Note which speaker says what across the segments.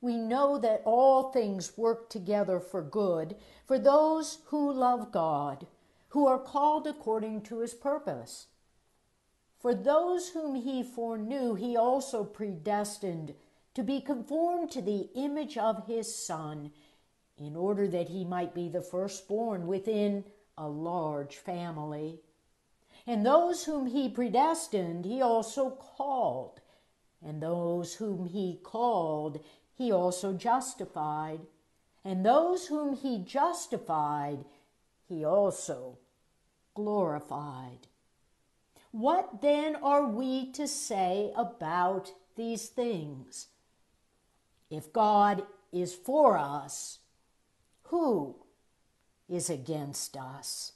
Speaker 1: we know that all things work together for good for those who love God, who are called according to his purpose. For those whom he foreknew, he also predestined to be conformed to the image of his Son, in order that he might be the firstborn within a large family. And those whom he predestined, he also called. And those whom he called, he also justified. And those whom he justified, he also glorified. What then are we to say about these things? If God is for us, who is against us?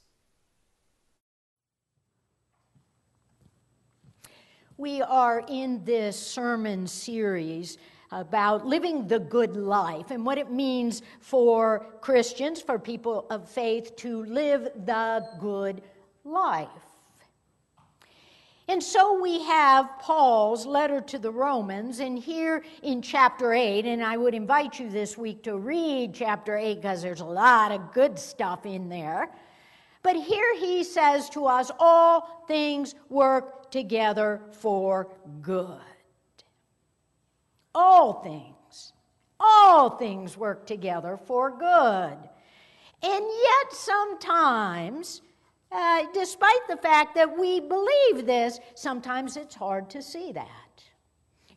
Speaker 1: We are in this sermon series about living the good life and what it means for Christians, for people of faith, to live the good life. And so we have Paul's letter to the Romans, and here in chapter 8, and I would invite you this week to read chapter 8 because there's a lot of good stuff in there. But here he says to us, all things work together for good. All things, all things work together for good. And yet, sometimes, uh, despite the fact that we believe this, sometimes it's hard to see that.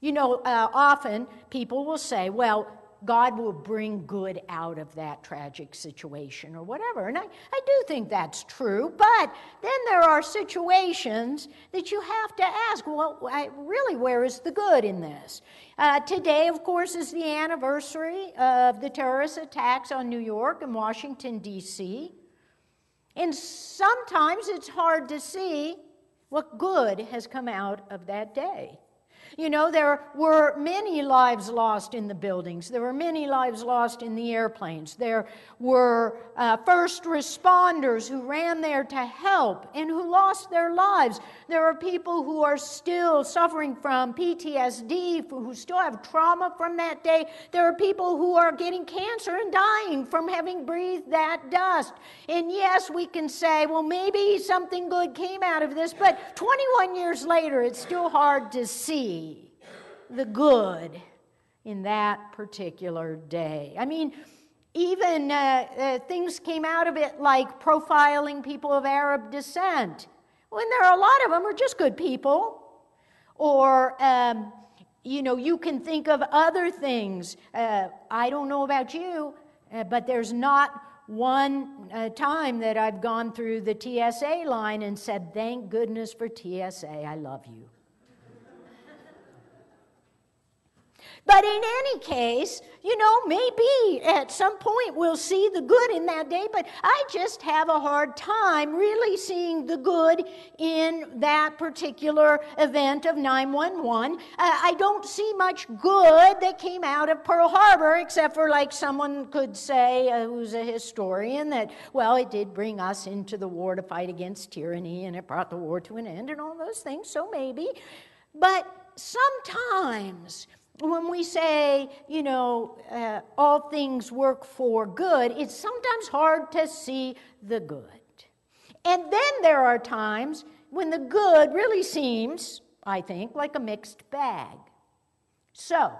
Speaker 1: You know, uh, often people will say, well, God will bring good out of that tragic situation or whatever. And I, I do think that's true, but then there are situations that you have to ask, well, I, really, where is the good in this? Uh, today, of course, is the anniversary of the terrorist attacks on New York and Washington, D.C. And sometimes it's hard to see what good has come out of that day. You know, there were many lives lost in the buildings. There were many lives lost in the airplanes. There were uh, first responders who ran there to help and who lost their lives. There are people who are still suffering from PTSD, who still have trauma from that day. There are people who are getting cancer and dying from having breathed that dust. And yes, we can say, well, maybe something good came out of this, but 21 years later, it's still hard to see the good in that particular day. I mean, even uh, uh, things came out of it like profiling people of Arab descent. When there are a lot of them are just good people. Or, um, you know, you can think of other things. Uh, I don't know about you, uh, but there's not one uh, time that I've gone through the TSA line and said, Thank goodness for TSA, I love you. But in any case, you know, maybe at some point we'll see the good in that day, but I just have a hard time really seeing the good in that particular event of 911. Uh, I don't see much good that came out of Pearl Harbor, except for like someone could say, uh, who's a historian, that, well, it did bring us into the war to fight against tyranny and it brought the war to an end and all those things, so maybe. But sometimes when we say, you know, uh, all things work for good, it's sometimes hard to see the good. And then there are times when the good really seems, I think, like a mixed bag. So,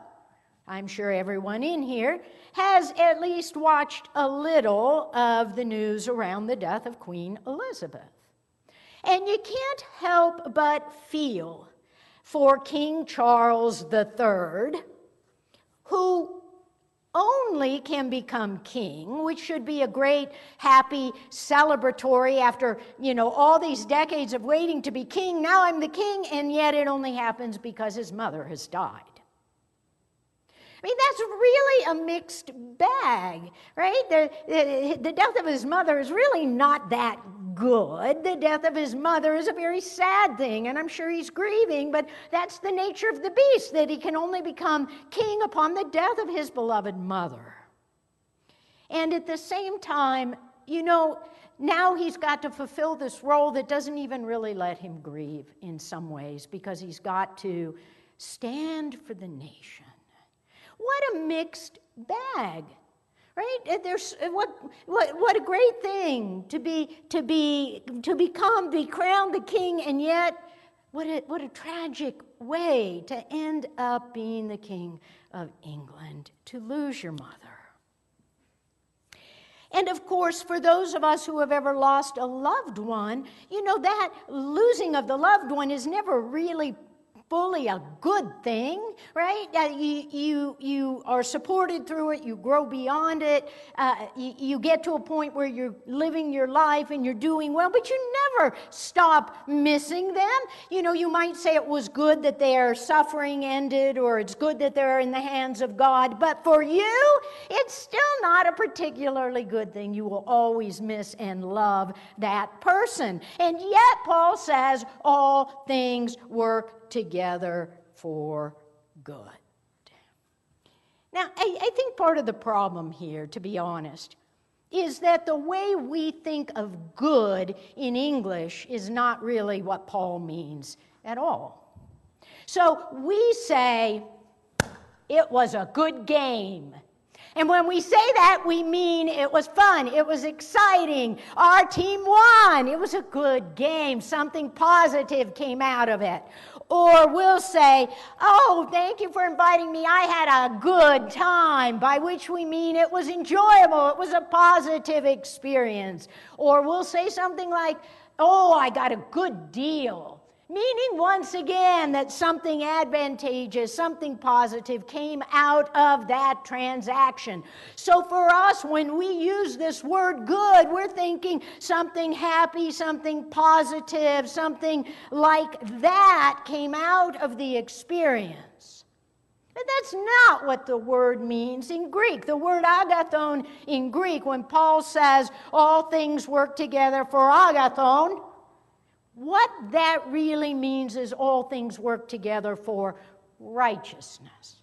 Speaker 1: I'm sure everyone in here has at least watched a little of the news around the death of Queen Elizabeth. And you can't help but feel for King Charles III, who only can become king, which should be a great, happy, celebratory after, you know, all these decades of waiting to be king. Now I'm the king, and yet it only happens because his mother has died. I mean, that's really a mixed bag, right? The, the, death of his mother is really not that good. The death of his mother is a very sad thing, and I'm sure he's grieving, but that's the nature of the beast, that he can only become king upon the death of his beloved mother. And at the same time, you know, now he's got to fulfill this role that doesn't even really let him grieve in some ways because he's got to stand for the nation What a mixed bag right? There's what, what what a great thing to be to be to become be crowned the king and yet what a, what a tragic way to end up being the king of england to lose your mother. And of course, for those of us who have ever lost a loved one, you know that losing of the loved one is never really fully a good thing, right? Uh, you, you, you are supported through it, you grow beyond it, uh, you, you get to a point where you're living your life and you're doing well, but you never stop missing them. You know, you might say it was good that their suffering ended or it's good that they're in the hands of God, but for you, it's still not a particularly good thing. You will always miss and love that person. And yet, Paul says, all things work together for good. Now, I, I, think part of the problem here, to be honest, is that the way we think of good in English is not really what Paul means at all. So we say, it was a good game. And when we say that, we mean it was fun, it was exciting, our team won, it was a good game, something positive came out of it. Or we'll say, Oh, thank you for inviting me. I had a good time, by which we mean it was enjoyable, it was a positive experience. Or we'll say something like, Oh, I got a good deal. Meaning, once again, that something advantageous, something positive came out of that transaction. So, for us, when we use this word good, we're thinking something happy, something positive, something like that came out of the experience. But that's not what the word means in Greek. The word agathon in Greek, when Paul says all things work together for agathon, what that really means is all things work together for righteousness.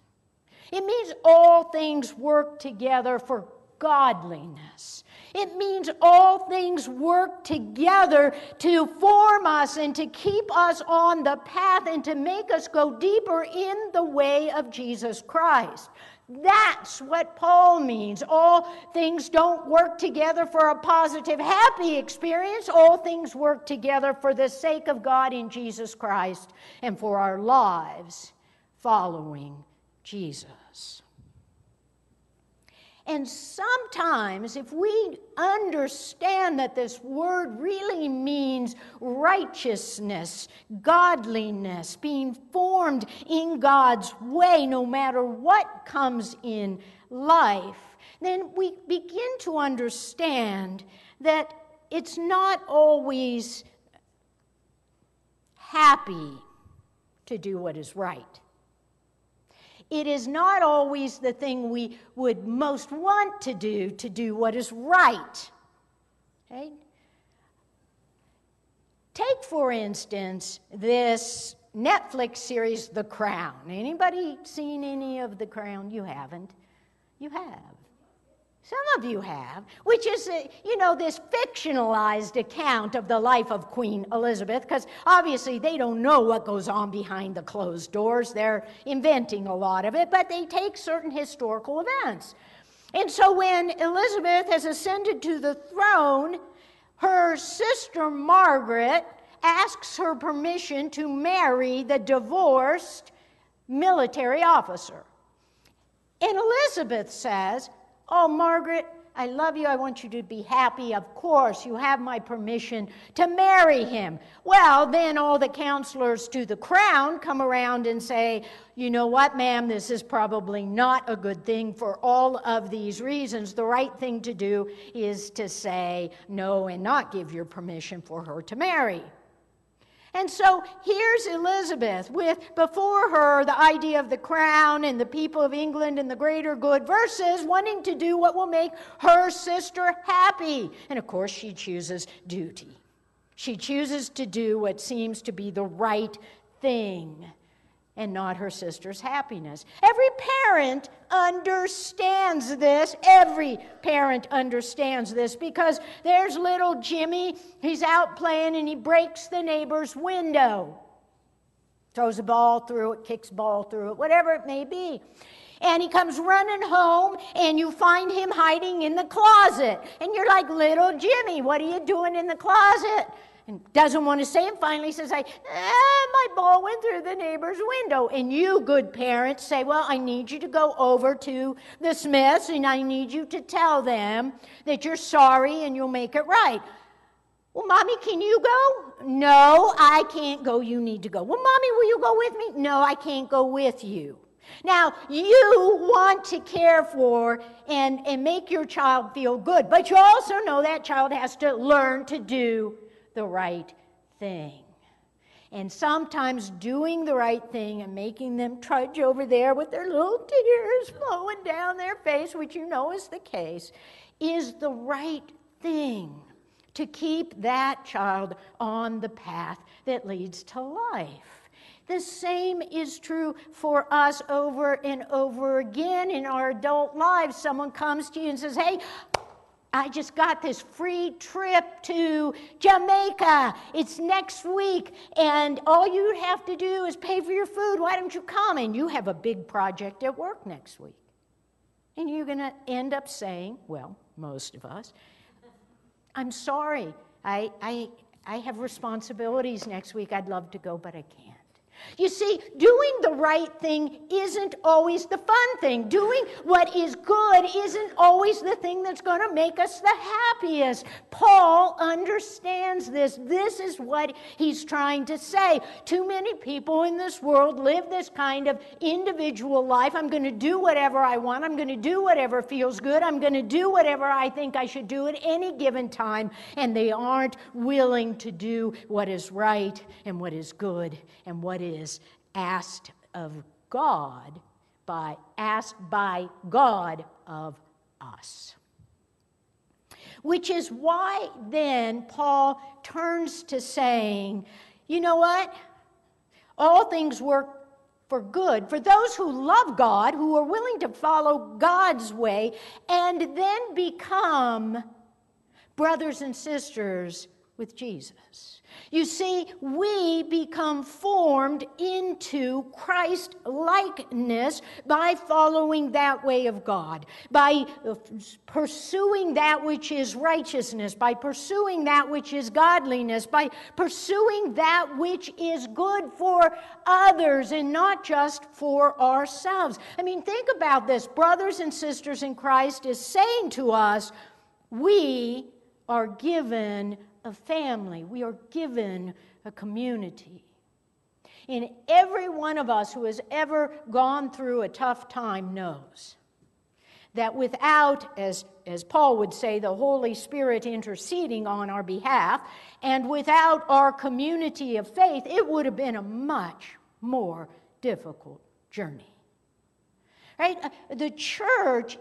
Speaker 1: It means all things work together for godliness. It means all things work together to form us and to keep us on the path and to make us go deeper in the way of Jesus Christ. That's what Paul means. All things don't work together for a positive, happy experience. All things work together for the sake of God in Jesus Christ and for our lives following Jesus. And sometimes, if we understand that this word really means righteousness, godliness, being formed in God's way, no matter what comes in life, then we begin to understand that it's not always happy to do what is right. It is not always the thing we would most want to do to do what is right. Okay? Take, for instance, this Netflix series, The Crown. Anybody seen any of The Crown? You haven't. You have. Some of you have, which is, a, you know, this fictionalized account of the life of Queen Elizabeth, because obviously they don't know what goes on behind the closed doors. They're inventing a lot of it, but they take certain historical events. And so when Elizabeth has ascended to the throne, her sister Margaret asks her permission to marry the divorced military officer. And Elizabeth says, Oh, Margaret, I love you. I want you to be happy. Of course, you have my permission to marry him. Well, then all the counselors to the crown come around and say, You know what, ma'am, this is probably not a good thing for all of these reasons. The right thing to do is to say no and not give your permission for her to marry. And so here's Elizabeth with before her the idea of the crown and the people of England and the greater good versus wanting to do what will make her sister happy. And of course, she chooses duty. She chooses to do what seems to be the right thing and not her sister's happiness. Every parent understands this. Every parent understands this because there's little Jimmy. He's out playing and he breaks the neighbor's window. Throws a ball through it, kicks ball through it, whatever it may be. And he comes running home, and you find him hiding in the closet. And you're like, Little Jimmy, what are you doing in the closet? And doesn't want to say and Finally says, I, ah, my ball went through the neighbor's window. And you, good parents, say, Well, I need you to go over to the Smiths, and I need you to tell them that you're sorry and you'll make it right. Well, mommy, can you go? No, I can't go. You need to go. Well, mommy, will you go with me? No, I can't go with you. Now, you want to care for and, and make your child feel good, but you also know that child has to learn to do the right thing. And sometimes doing the right thing and making them trudge over there with their little tears flowing down their face, which you know is the case, is the right thing to keep that child on the path that leads to life. The same is true for us over and over again in our adult lives. Someone comes to you and says, Hey, I just got this free trip to Jamaica. It's next week, and all you have to do is pay for your food. Why don't you come? And you have a big project at work next week. And you're going to end up saying, well, most of us, I'm sorry. I, I, I have responsibilities next week. I'd love to go, but I can't. You see, doing the right thing isn't always the fun thing. Doing what is good isn't always the thing that's going to make us the happiest. Paul understands this. This is what he's trying to say. Too many people in this world live this kind of individual life. I'm going to do whatever I want. I'm going to do whatever feels good. I'm going to do whatever I think I should do at any given time. And they aren't willing to do what is right and what is good and what is asked of God by asked by God of us. Which is why then Paul turns to saying, you know what? All things work for good for those who love God, who are willing to follow God's way, and then become brothers and sisters with Jesus. You see, we become formed into Christ likeness by following that way of God, by pursuing that which is righteousness, by pursuing that which is godliness, by pursuing that which is good for others and not just for ourselves. I mean, think about this. Brothers and sisters in Christ is saying to us, we are given a family, we are given a community. And every one of us who has ever gone through a tough time knows that without, as, as Paul would say, the Holy Spirit interceding on our behalf, and without our community of faith, it would have been a much more difficult journey. Right? Uh, the church,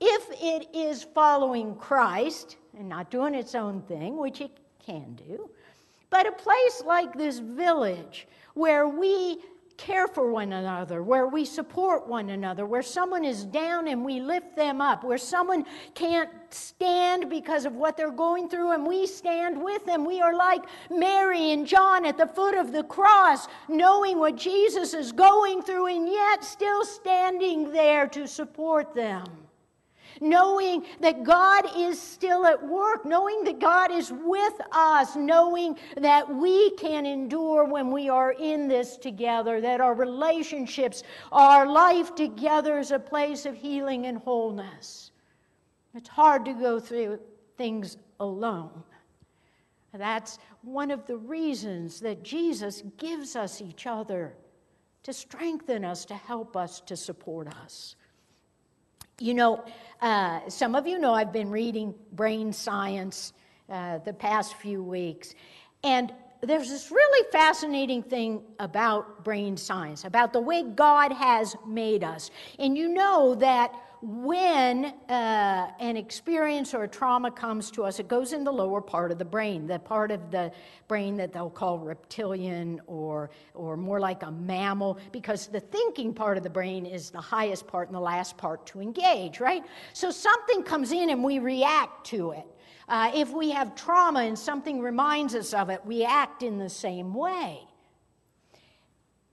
Speaker 1: if it is following Christ, and not doing its own thing, which it can do, but a place like this village where we care for one another, where we support one another, where someone is down and we lift them up, where someone can't stand because of what they're going through and we stand with them. We are like Mary and John at the foot of the cross, knowing what Jesus is going through and yet still standing there to support them knowing that God is still at work, knowing that God is with us, knowing that we can endure when we are in this together, that our relationships, our life together is a place of healing and wholeness. It's hard to go through things alone. That's one of the reasons that Jesus gives us each other to strengthen us, to help us, to support us. You know, uh, some of you know I've been reading brain science uh, the past few weeks. And there's this really fascinating thing about brain science, about the way God has made us. And you know that when uh, an experience or a trauma comes to us, it goes in the lower part of the brain, the part of the brain that they'll call reptilian or, or more like a mammal, because the thinking part of the brain is the highest part and the last part to engage, right? So something comes in and we react to it. Uh, if we have trauma and something reminds us of it, we act in the same way.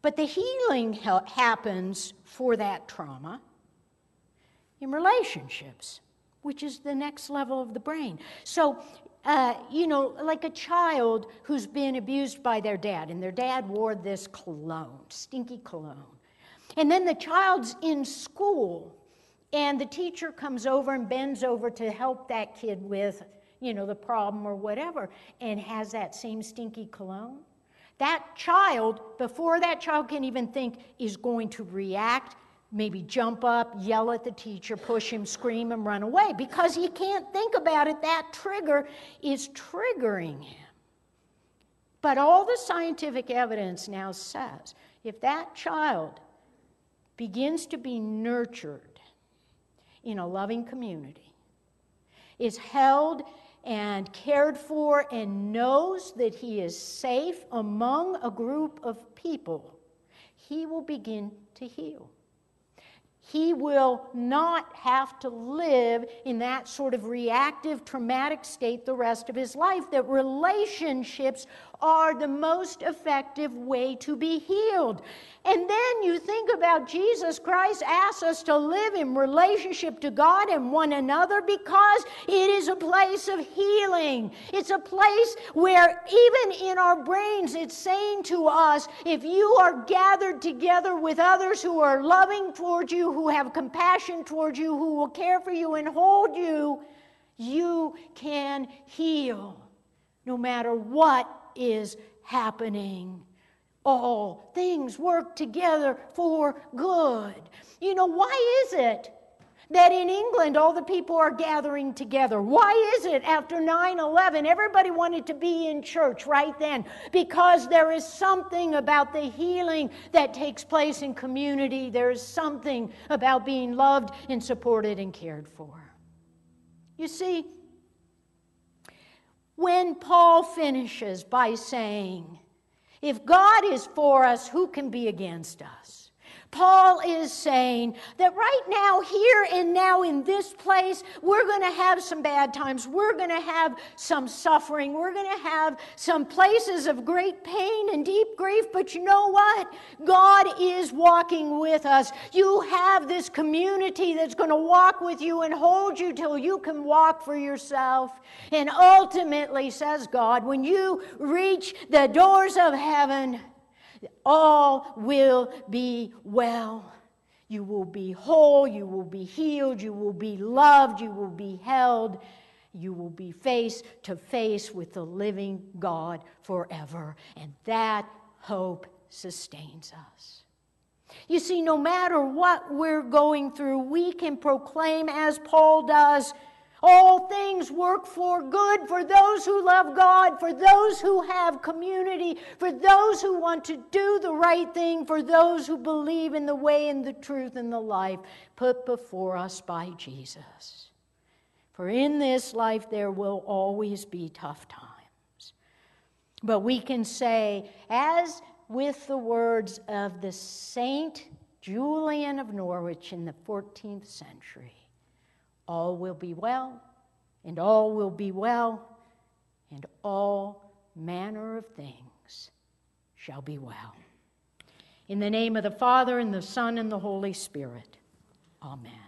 Speaker 1: But the healing ha- happens for that trauma in relationships, which is the next level of the brain. So, uh, you know, like a child who's been abused by their dad, and their dad wore this cologne, stinky cologne. And then the child's in school, and the teacher comes over and bends over to help that kid with, you know, the problem or whatever, and has that same stinky cologne. That child, before that child can even think, is going to react maybe jump up, yell at the teacher, push him, scream, and run away because he can't think about it. That trigger is triggering him. But all the scientific evidence now says if that child begins to be nurtured in a loving community, is held and cared for, and knows that he is safe among a group of people, he will begin to heal he will not have to live in that sort of reactive, traumatic state the rest of his life. That relationships are the most effective way to be healed. And then you think about Jesus Christ asks us to live in relationship to God and one another because it is a place of healing. It's a place where, even in our brains, it's saying to us if you are gathered together with others who are loving towards you, who have compassion towards you, who will care for you and hold you, you can heal no matter what is happening. All things work together for good. You know, why is it that in England all the people are gathering together. Why is it after 9 11 everybody wanted to be in church right then? Because there is something about the healing that takes place in community. There is something about being loved and supported and cared for. You see, when Paul finishes by saying, If God is for us, who can be against us? Paul is saying that right now, here and now in this place, we're going to have some bad times. We're going to have some suffering. We're going to have some places of great pain and deep grief. But you know what? God is walking with us. You have this community that's going to walk with you and hold you till you can walk for yourself. And ultimately, says God, when you reach the doors of heaven, all will be well. You will be whole, you will be healed, you will be loved, you will be held, you will be face to face with the living God forever. And that hope sustains us. You see, no matter what we're going through, we can proclaim, as Paul does, all things work for good for those who love God, for those who have community, for those who want to do the right thing, for those who believe in the way and the truth and the life put before us by Jesus. For in this life there will always be tough times. But we can say, as with the words of the Saint Julian of Norwich in the 14th century, all will be well, and all will be well, and all manner of things shall be well. In the name of the Father, and the Son, and the Holy Spirit. Amen.